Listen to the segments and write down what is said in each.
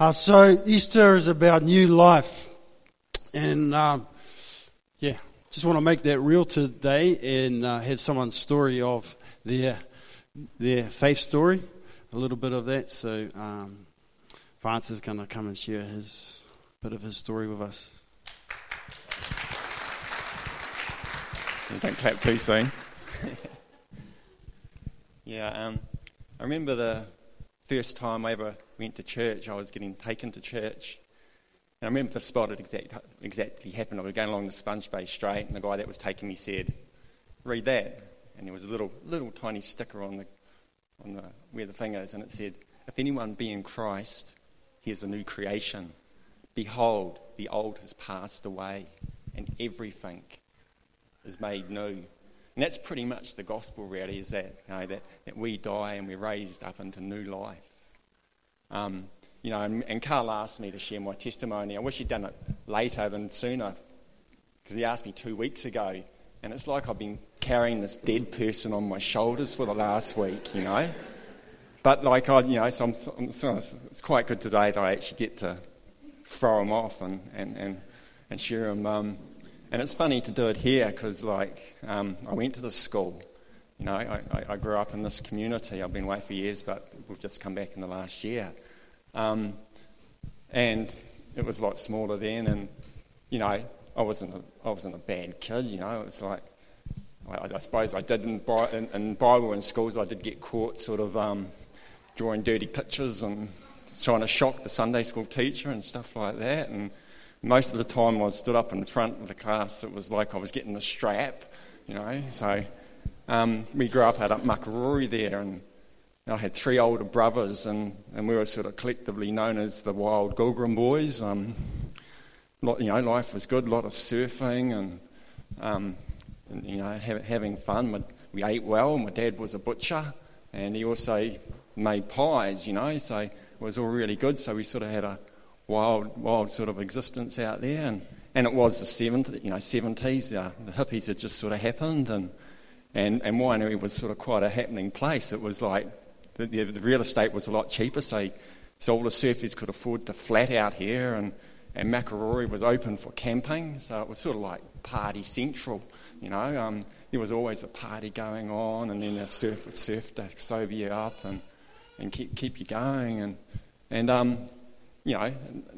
Uh, so Easter is about new life, and um, yeah, just want to make that real today and uh, have someone's story of their their faith story, a little bit of that. So um, Vance is going to come and share his bit of his story with us. Don't clap too soon. yeah, um, I remember the first time I ever went to church, I was getting taken to church. And I remember the spot it exact, exactly happened. I was going along the Sponge Bay Straight, and the guy that was taking me said, Read that. And there was a little, little tiny sticker on the, on the, where the thing is, and it said, If anyone be in Christ, he is a new creation. Behold, the old has passed away, and everything is made new. And that's pretty much the gospel reality is that, you know, that, that we die and we're raised up into new life. Um, you know, and, and, Carl asked me to share my testimony. I wish he'd done it later than sooner, because he asked me two weeks ago, and it's like I've been carrying this dead person on my shoulders for the last week, you know. But like I, you know, so, I'm, I'm, so it's quite good today that I actually get to throw him off and and and, and share him. Um, and it's funny to do it here because, like, um, I went to the school. You know, I, I, grew up in this community. I've been away for years, but we've just come back in the last year. Um, and it was a lot smaller then, and you know, I wasn't a, I wasn't a bad kid. You know, it was like I, I suppose I did in, in, in, Bible and schools. I did get caught sort of um, drawing dirty pictures and trying to shock the Sunday school teacher and stuff like that. And most of the time, I stood up in front of the class. It was like I was getting a strap, you know. So um, we grew up out at Makarori there, and I had three older brothers, and, and we were sort of collectively known as the Wild Gillgren Boys. Um, lot, you know, life was good, a lot of surfing and, um, and you know, ha- having fun. My, we ate well. My dad was a butcher, and he also made pies, you know, so it was all really good. So we sort of had a wild, wild sort of existence out there, and, and it was the 70s, you know, 70s. Uh, the hippies had just sort of happened, and and, and Waitanui was sort of quite a happening place. It was like the, the, the real estate was a lot cheaper, so, so all the surfers could afford to flat out here, and, and Makarori was open for camping, so it was sort of like party central, you know. Um, there was always a party going on, and then the surf would surf to sober you up and, and keep, keep you going, and, and um, you know,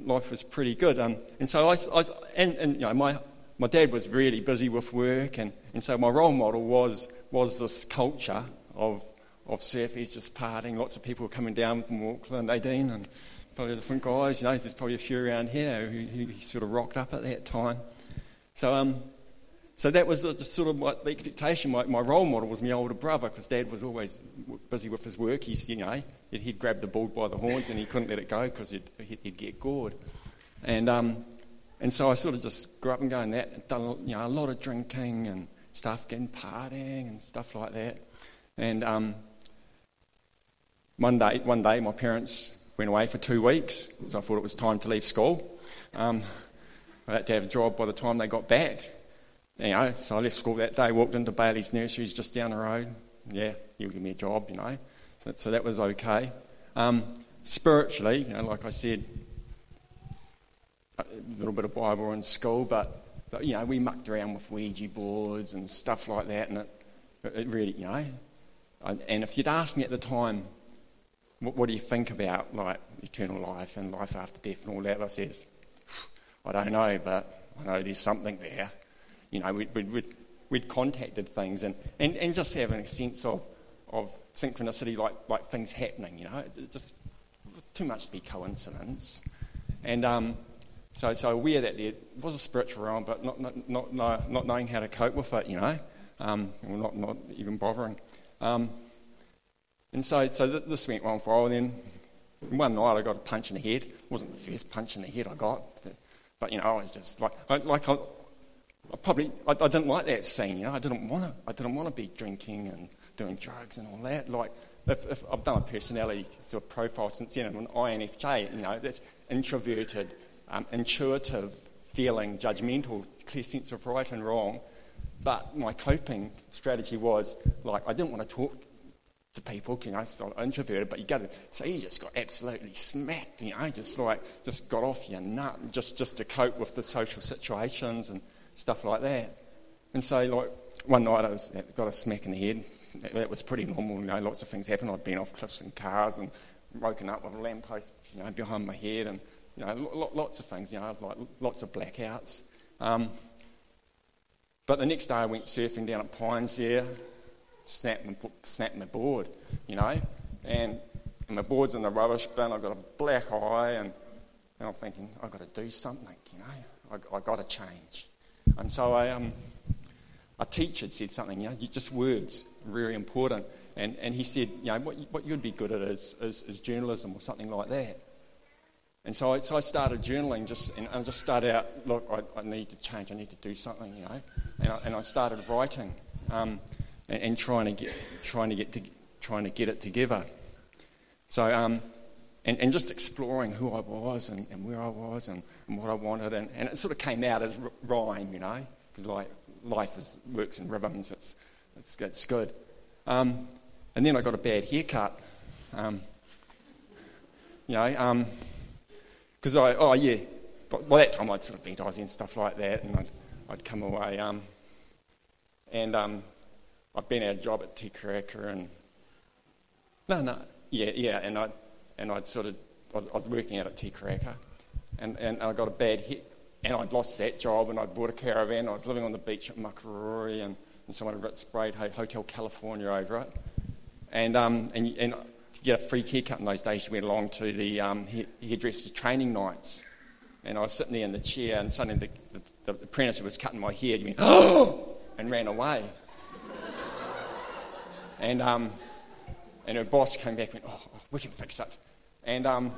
life was pretty good. Um, and so I, I and, and, you know, my, my dad was really busy with work, and, and so my role model was, was this culture of, of surfers just partying. Lots of people coming down from Auckland, 18, and probably different guys. You know, there's probably a few around here who, who sort of rocked up at that time. So, um, so that was sort of the expectation. My, my role model was my older brother because Dad was always busy with his work. He's, you know, he'd, grab the bull by the horns and he couldn't let it go because he'd, he'd, get gored. And um, and so I sort of just grew up and going that, done you know, a lot of drinking and stuff, getting partying and stuff like that. And um, one, day, one day, my parents went away for two weeks, so I thought it was time to leave school. Um, I had to have a job by the time they got back. You know, so I left school that day, walked into Bailey's Nurseries just down the road. Yeah, you'll give me a job, you know. So, so that was okay. Um, spiritually, you know, like I said, a little bit of Bible in school, but, but you know, we mucked around with Ouija boards and stuff like that, and it, it really, you know. And if you'd asked me at the time, what, what do you think about like eternal life and life after death and all that, I says, I don't know, but I know there's something there. You know, we'd, we'd, we'd contacted things and, and, and just having a sense of, of synchronicity, like, like things happening, you know, it just too much to be coincidence. And um, so, so aware that there was a spiritual realm, but not, not, not, not, knowing how to cope with it, you know, um, or not, not even bothering. Um, and so, so this went on for a while. And then one night I got a punch in the head. It wasn't the first punch in the head I got, but you know, I was just like, like I, I probably, I, I, didn't like that scene. You know, I didn't want to, I didn't want to be drinking and doing drugs and all that. Like, if, if I've done a personality sort of profile since then, I'm an INFJ. You know, that's introverted, um, intuitive, feeling, judgmental, clear sense of right and wrong. But my coping strategy was like I didn't want to talk to people, you know, still introverted, but you got to, so you just got absolutely smacked, you know, just like, just got off your nut, just, just to cope with the social situations and stuff like that. And so, like, one night I was, got a smack in the head. That was pretty normal, you know, lots of things happened. I'd been off cliffs and cars and woken up with a lamppost, you know, behind my head and, you know, lots of things, you know, like lots of blackouts. Um, but the next day I went surfing down at Pines there, snap my, snap my board, you know, and, and my board's in the rubbish bin. I've got a black eye, and, and I'm thinking, I've got to do something, you know, I, I've got to change. And so I, um, a teacher had said something, you know, just words, really important. And, and he said, you know, what, what you'd be good at is, is, is journalism or something like that. And so I, so I started journaling, just, and I just started out, look, I, I need to change, I need to do something, you know. And I, and I started writing. Um, and, and trying to get trying to get to, trying to get it together. So um, and, and just exploring who I was and, and where I was and, and what I wanted, and, and it sort of came out as rhyme, you know, because like life is, works in rhythms. It's it's, it's good. Um, and then I got a bad haircut. Um, you know, because um, I oh yeah, but by that time I'd sort of been Aussie and stuff like that, and I'd, I'd come away. Um, and um, I'd been out of job at Te and no, no, yeah, yeah, and I and I'd sort of I was, I was working out at Te Karaka, and and I got a bad hit, and I'd lost that job, and I'd bought a caravan. I was living on the beach at Makarori, and, and someone had sprayed Hotel California over it, and um and and to get a free haircut in those days, you went along to the um, hairdresser's training nights. And I was sitting there in the chair, and suddenly the, the, the apprentice was cutting my hair, went, oh, and ran away. And, um, and her boss came back and went, oh, we can fix it. And, um,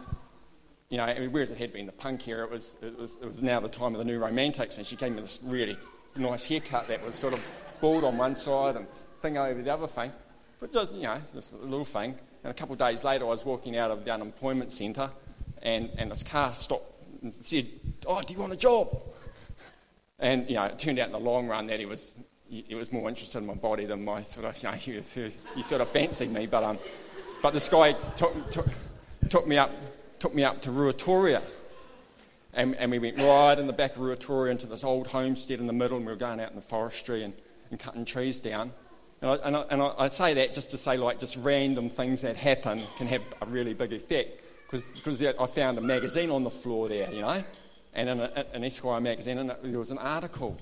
you know, whereas it had been the punk era, it was, it, was, it was now the time of the new romantics, and she came with this really nice haircut that was sort of bald on one side and thing over the other thing. But just, you know, just a little thing. And a couple of days later, I was walking out of the unemployment centre, and, and this car stopped and said, Oh, do you want a job? And, you know, it turned out in the long run that he was he, he, was more interested in my body than my sort of, you know, he, was, he, he sort of fancied me. But, um, but this guy took, took, took, me up, took me up to Ruatoria. And, and we went right in the back of Ruatoria into this old homestead in the middle, and we were going out in the forestry and, and cutting trees down. And, I, and, I, and I, say that just to say, like, just random things that happen can have a really big effect. Because I found a magazine on the floor there, you know, and in a, an Esquire magazine, and there was an article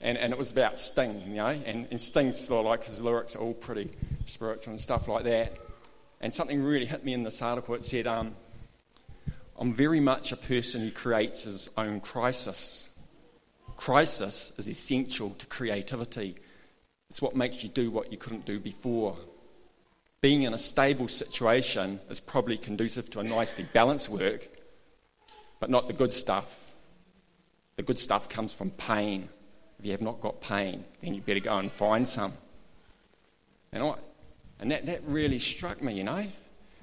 and, and it was about Sting, you know, and, and Sting's sort of like his lyrics are all pretty spiritual and stuff like that. And something really hit me in this article. It said, um, I'm very much a person who creates his own crisis. Crisis is essential to creativity. It's what makes you do what you couldn't do before. Being in a stable situation is probably conducive to a nicely balanced work, but not the good stuff. The good stuff comes from pain if you have not got pain, then you better go and find some. And, I, and that, that really struck me, you know.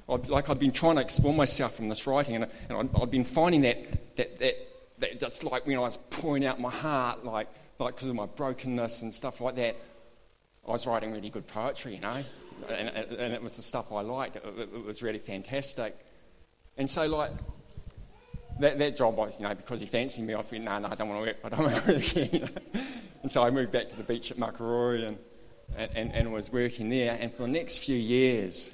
I've, like I'd been trying to explore myself from this writing, and, and I'd been finding that, that, that, that that's like when I was pouring out my heart, like like because of my brokenness and stuff like that, I was writing really good poetry, you know, and, and it was the stuff I liked. It, it, was really fantastic. And so, like, that, that job was, you know, because he fancied me, I thought, no, no, I don't want to work, I don't want to work here. And so I moved back to the beach at Makarori and, and, and, was working there. And for the next few years,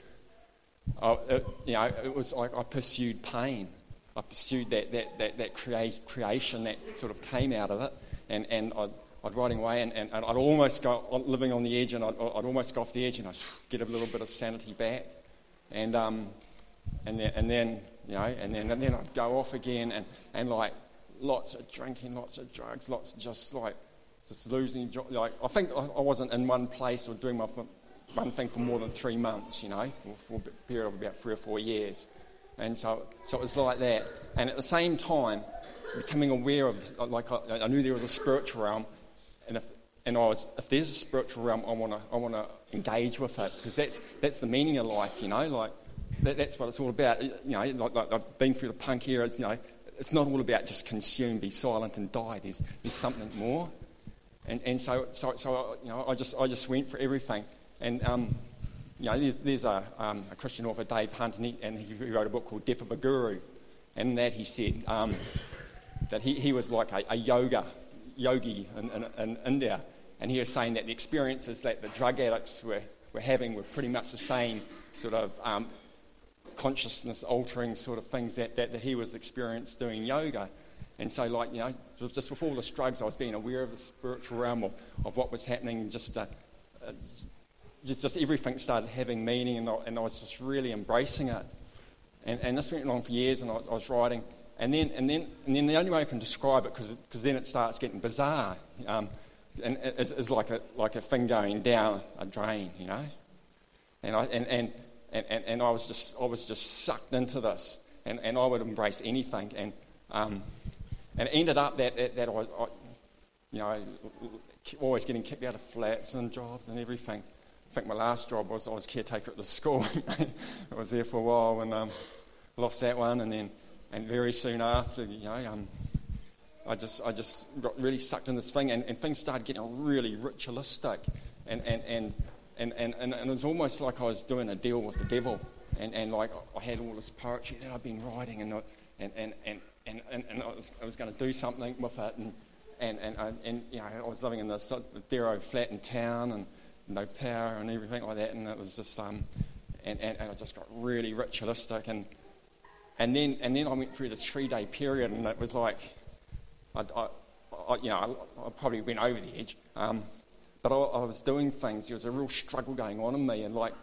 I, it, you know, it was like I pursued pain. I pursued that, that, that, that create, creation that sort of came out of it. And, and I'd, I'd away and, and, and I'd almost go living on the edge and I'd, I'd almost go off the edge and I'd get a little bit of sanity back. And, um, and, then, and then you know, and then, and then I'd go off again and, and like lots of drinking, lots of drugs, lots of just like just losing, like I think I wasn't in one place or doing my one thing for more than three months, you know, for, for a period of about three or four years. And so, so it was like that. And at the same time, becoming aware of, like, I, I knew there was a spiritual realm, and if, and I was, if there's a spiritual realm, I want to I wanna engage with it, because that's, that's the meaning of life, you know, like, that, that's what it's all about. You know, like, like I've been through the punk era. It's, you know, it's not all about just consume, be silent, and die. There's, there's something more. And, and so, so, so, you know, I just, I just went for everything. And, um, you know, there's, there's a, um, a, Christian author, Dave Hunt, and he, and he, wrote a book called Death of a Guru. And that he said um, that he, he was like a, a yoga, yogi in, in, in, India. And he was saying that the experiences that the drug addicts were, were having were pretty much the same sort of um, consciousness altering sort of things that, that, that he was experienced doing yoga. And so, like, you know, just before all the drugs, I was being aware of the spiritual realm of, of what was happening. Just, uh, uh, just, just everything started having meaning, and I, and I was just really embracing it. And, and this went on for years, and I, I, was writing. And then, and, then, and then the only way I can describe it, because then it starts getting bizarre, um, and is, is like, a, like a thing going down a drain, you know? And, I, and, and, and, and, I, was just, I was just sucked into this, and, and I would embrace anything. And, um, and ended up that, that, that I, I, you know, always getting kicked out of flats and jobs and everything. I think my last job was I was caretaker at the school. I was there for a while and um, lost that one, and then and very soon after, you know, um, I just I just got really sucked in this thing, and, and things started getting really ritualistic, and and, and and, and, and, and it was almost like I was doing a deal with the devil, and, and like I had all this poetry that I'd been writing, and and and and, and, and, and I was, I was going to do something with it, and and and, and, and you know I was living in this Darrow flat in town, and no power and everything like that, and it was just um, and, and, and I just got really ritualistic, and and then and then I went through this three day period, and it was like, I, I, I you know I, I, probably went over the edge, um, but I, I was doing things. There was a real struggle going on in me, and like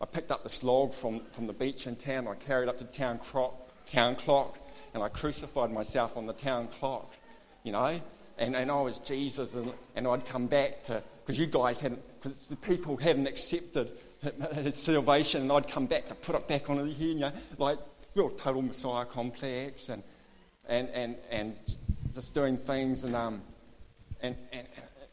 I picked up this log from, from the beach in town, I carried it up to town clock, town clock, and I crucified myself on the town clock, you know, and, and I was Jesus, and, and I'd come back to, because you guys hadn't, because the people hadn't accepted his salvation, and I'd come back to put it back on the here, you know, like real total Messiah complex, and, and, and, and just doing things, and, um, and, and,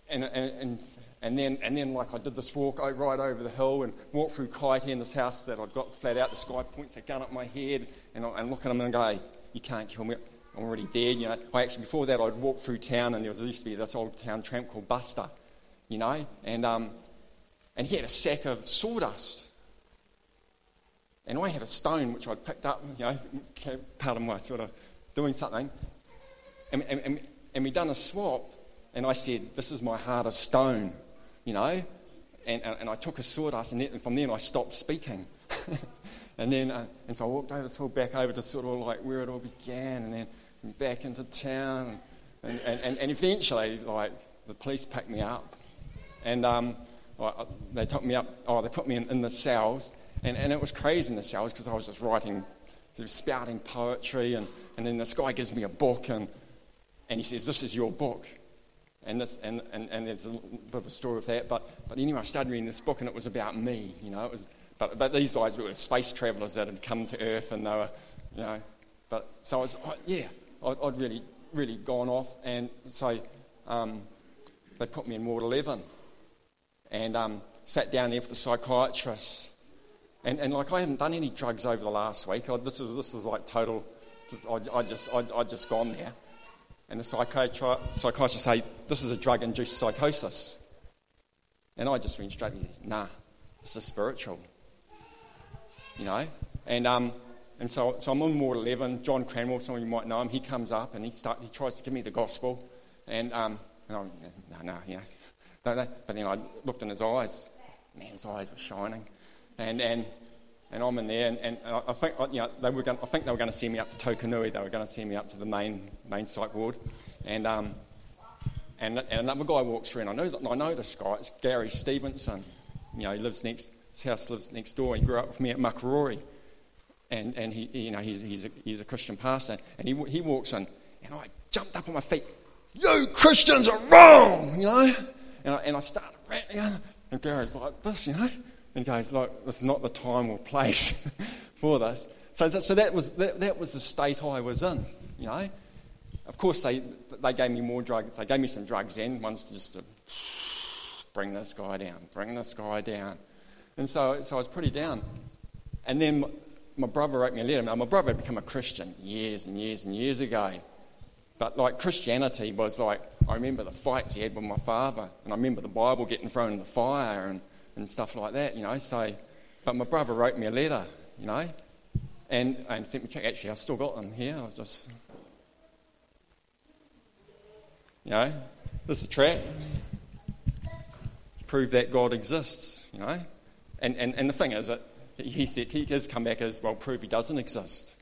and, and, and and then, and then, like I did this walk right over the hill and walked through Kaiti in this house that I'd got flat out. The sky points a gun at my head, and I and look at him and go, "You can't kill me. I'm already dead." You know. I actually before that I'd walked through town, and there was there used to be this old town tramp called Buster, you know, and um, and he had a sack of sawdust, and I had a stone which I'd picked up, you know, part of my sort of doing something, and and, and, and we done a swap, and I said, "This is my hardest stone." you know. And, and, and I took a sawdust, and, and from then I stopped speaking. and then, uh, and so I walked over, sort of back over to sort of like where it all began, and then back into town, and, and, and, and eventually, like, the police picked me up, and um, they took me up, oh, they put me in, in the cells, and, and it was crazy in the cells because I was just writing, spouting poetry, and, and then this guy gives me a book, and, and he says, This is your book. And, this, and, and, and there's a bit of a story with that. But, but anyway, I started reading this book and it was about me, you know. It was, but, but these guys were space travelers that had come to Earth and they were, you know. But so I was, oh, yeah, I'd, I'd, really, really gone off. And so um, they put me in Ward 11 and um, sat down there with the psychiatrist. And, and like, I hadn't done any drugs over the last week. I, this, was, this was like total, I, I just, I, I'd just gone there. And the psychiatrist say, this is a drug-induced psychosis. And I just went straight, nah, this is spiritual. You know? And, um, and so, so I'm on Ward 11. John Cranwell, some of you might know him, he comes up and he, start, he tries to give me the gospel. And, um, and I'm, no, no, you know? But then I looked in his eyes. Man, his eyes were shining. And, and, and I'm in there, and, and I think you know they were going, I think they were going to send me up to Tokanui. They were going to send me up to the main main psych ward, and um, and, and another guy walks through, and I know that, I know this guy. It's Gary Stevenson. You know, he lives next. His house lives next door. He grew up with me at Makarori, and and he you know he's he's a, he's a Christian pastor, and he he walks in, and I jumped up on my feet. You Christians are wrong, you know, and I, and I started ranting, and Gary's like this, you know and look, this is not the time or place for this. So, that, so that, was, that, that was the state I was in, you know. Of course, they, they gave me more drugs. They gave me some drugs then, ones just to bring this guy down, bring this guy down. And so, so I was pretty down. And then my, my brother wrote me a letter. Now, my brother had become a Christian years and years and years ago. But like Christianity was like, I remember the fights he had with my father, and I remember the Bible getting thrown in the fire, and and stuff like that, you know. So, but my brother wrote me a letter, you know, and, and sent me check. Actually, I've still got them here. I was just, you know, this is a track. Prove that God exists, you know. And, and, and the thing is that he said he has come back as, well, prove he doesn't exist.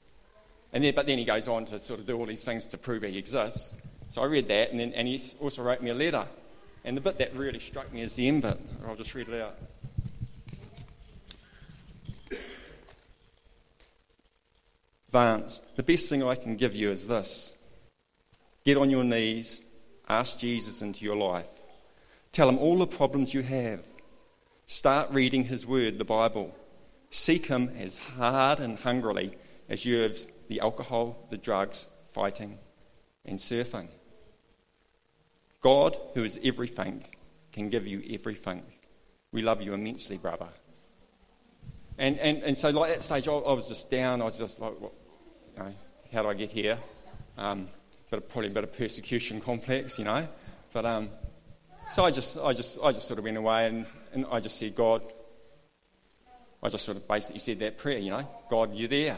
And then, but then he goes on to sort of do all these things to prove he exists. So I read that, and, then, and he also wrote me a letter. And the bit that really struck me is the end bit. I'll just read it out. Vance, the best thing I can give you is this get on your knees, ask Jesus into your life. Tell him all the problems you have. Start reading his word, the Bible. Seek him as hard and hungrily as you have the alcohol, the drugs, fighting, and surfing. God, who is everything, can give you everything. We love you immensely, brother. And, and, and so, like that stage, I, I was just down. I was just like, you know, how do I get here? Um, but probably a bit of persecution complex, you know. But um, so I just, I just, I just sort of went away and, and I just said, God, I just sort of basically said that prayer, you know, God, you're there.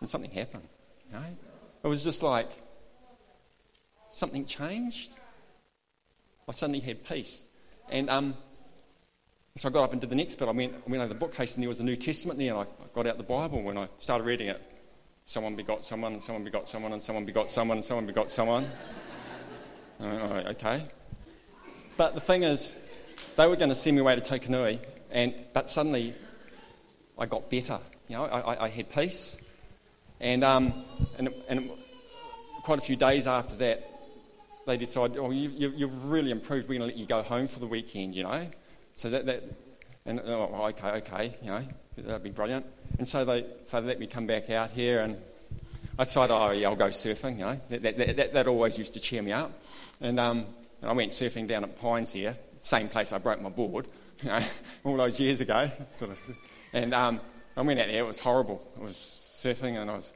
And something happened, you know. It was just like something changed. I suddenly had peace. And um, so I got up and did the next bit. I went, I went over the bookcase and there was a New Testament there, and I got out the Bible when I started reading it. Someone begot someone, and someone begot someone, and someone begot someone, and someone begot someone. Went, okay. But the thing is, they were going to send me away to Tokanui, and, but suddenly I got better. You know, I, I had peace. And, um, and, and quite a few days after that, they decided, oh, you, you, you've really improved. We're going to let you go home for the weekend, you know. So that, that and oh, okay, okay, you know, that'd be brilliant. And so they, so they let me come back out here, and I decided, oh, yeah, I'll go surfing, you know. That, that, that, that always used to cheer me up. And, um, and I went surfing down at Pines here, same place I broke my board, you know, all those years ago. Sort of. And um, I went out there, it was horrible. It was surfing, and I was,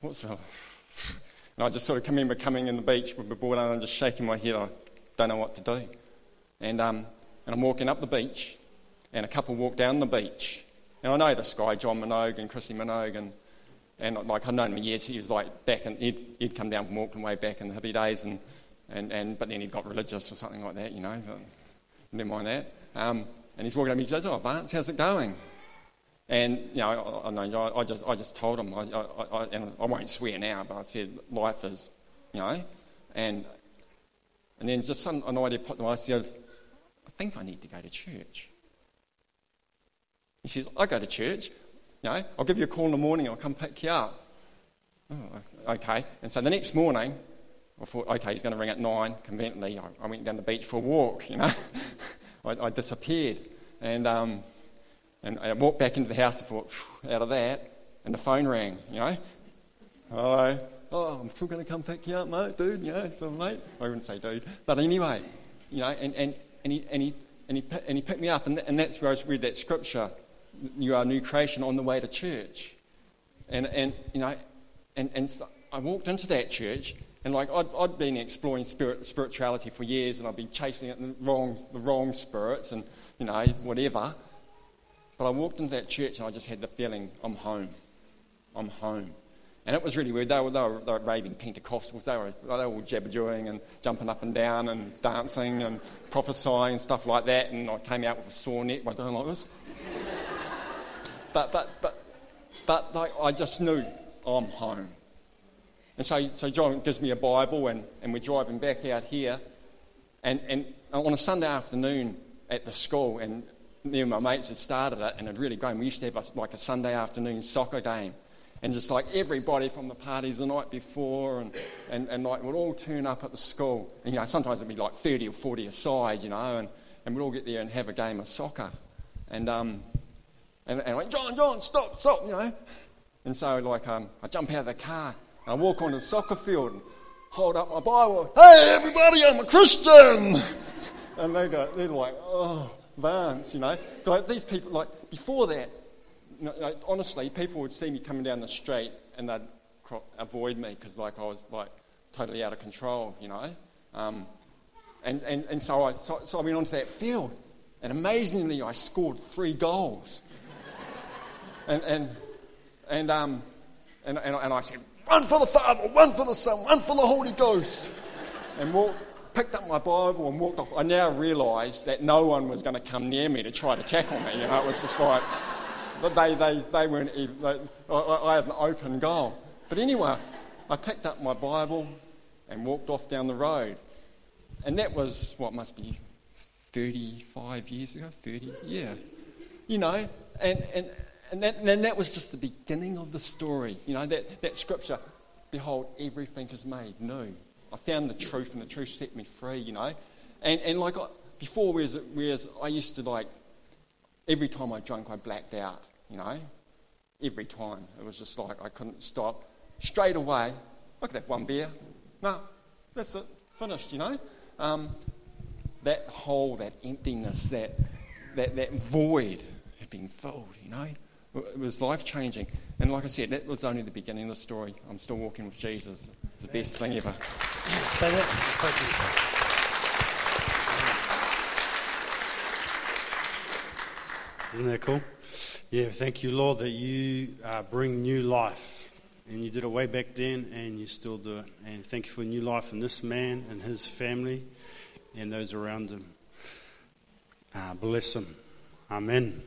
what's the. And I just sort of remember coming in the beach with my board and just shaking my head. I don't know what to do. And, um, and I'm walking up the beach, and a couple walk down the beach. And I know this guy, John Minogue and Chrissy Minogue, and, and like I've known him years. He was like back, and he'd, he'd come down from Auckland way back in the hippie days, and, and, and, but then he got religious or something like that, you know. But never mind that. Um, and he's walking up, he says, "Oh, Vance, how's it going?" And you know, I, I, I just, I just told him, I, I, and I won't swear now, but I said, "Life is, you know," and and then just some an idea popped in my head, I said, "I think I need to go to church." He says, "I go to church." You know, I'll give you a call in the morning. I'll come pick you up. Oh, okay. And so the next morning, I thought, okay, he's going to ring at nine. Conveniently, I, I went down the beach for a walk, you know. I, I, disappeared. And, um, and I walked back into the house and thought, out of that. And the phone rang, you know. Hello. Oh, I'm still going to come pick you up, mate, dude. You know, so late. I wouldn't say dude. But anyway, you know, and, and, and, he, and, he, and, he, and he picked me up. And, and that's where I read that scripture, you are a new creation on the way to church. And, and you know, and, and so I walked into that church and like I'd, I'd been exploring spirit, spirituality for years, and I'd been chasing the wrong, the wrong spirits, and you know whatever. But I walked into that church, and I just had the feeling, I'm home, I'm home. And it was really weird. They were, they were, they were raving Pentecostals. They were, they were all jabberjawing and jumping up and down and dancing and prophesying and stuff like that. And I came out with a sore neck by going like this. but, but, but, but like, I just knew I'm home. And so, so John gives me a Bible, and, and we're driving back out here. And, and on a Sunday afternoon at the school, and me and my mates had started it, and had really grown. We used to have a, like a Sunday afternoon soccer game. And just like everybody from the parties the night before, and, and, and like we'd all turn up at the school. And, you know, sometimes it'd be like 30 or 40 aside, you know, and, and we'd all get there and have a game of soccer. And, um, and, and went, John, John, stop, stop, you know. And so, like, um, I jump out of the car I walk onto the soccer field and hold up my Bible. Hey, everybody, I'm a Christian. and they go, they're like, oh, Vance, you know. Like these people, like before that, you know, like, honestly, people would see me coming down the street and they'd avoid me because like I was like totally out of control, you know. Um, and, and, and so I so, so I went onto that field, And amazingly, I scored three goals. and, and, and, um, and, and, and I said, One for the Father, one for the Son, one for the Holy Ghost. And walked, picked up my Bible and walked off. I now realised that no one was going to come near me to try to tackle me. You know, it was just like, they, they, they weren't, even, they, I, I had an open goal. But anyway, I picked up my Bible and walked off down the road. And that was, what must be 35 years ago? 30? Yeah. You know, and, and, and, that, that was just the beginning of the story. You know, that, that scripture, behold, everything is made new. I found the truth, and the truth set me free, you know. And, and like I, before, whereas, whereas I used to, like, every time I drank, I blacked out, you know. Every time. It was just like I couldn't stop. Straight away, look at that one beer. No, that's it. Finished, you know. Um, that hole, that emptiness, that, that, that void had been filled, you know. It was life changing. And like I said, that was only the beginning of the story. I'm still walking with Jesus. It's the best thing ever. Isn't that cool? Yeah, thank you, Lord, that you uh, bring new life. And you did it way back then, and you still do it. And thank you for new life in this man and his family and those around him. Uh, bless him. Amen.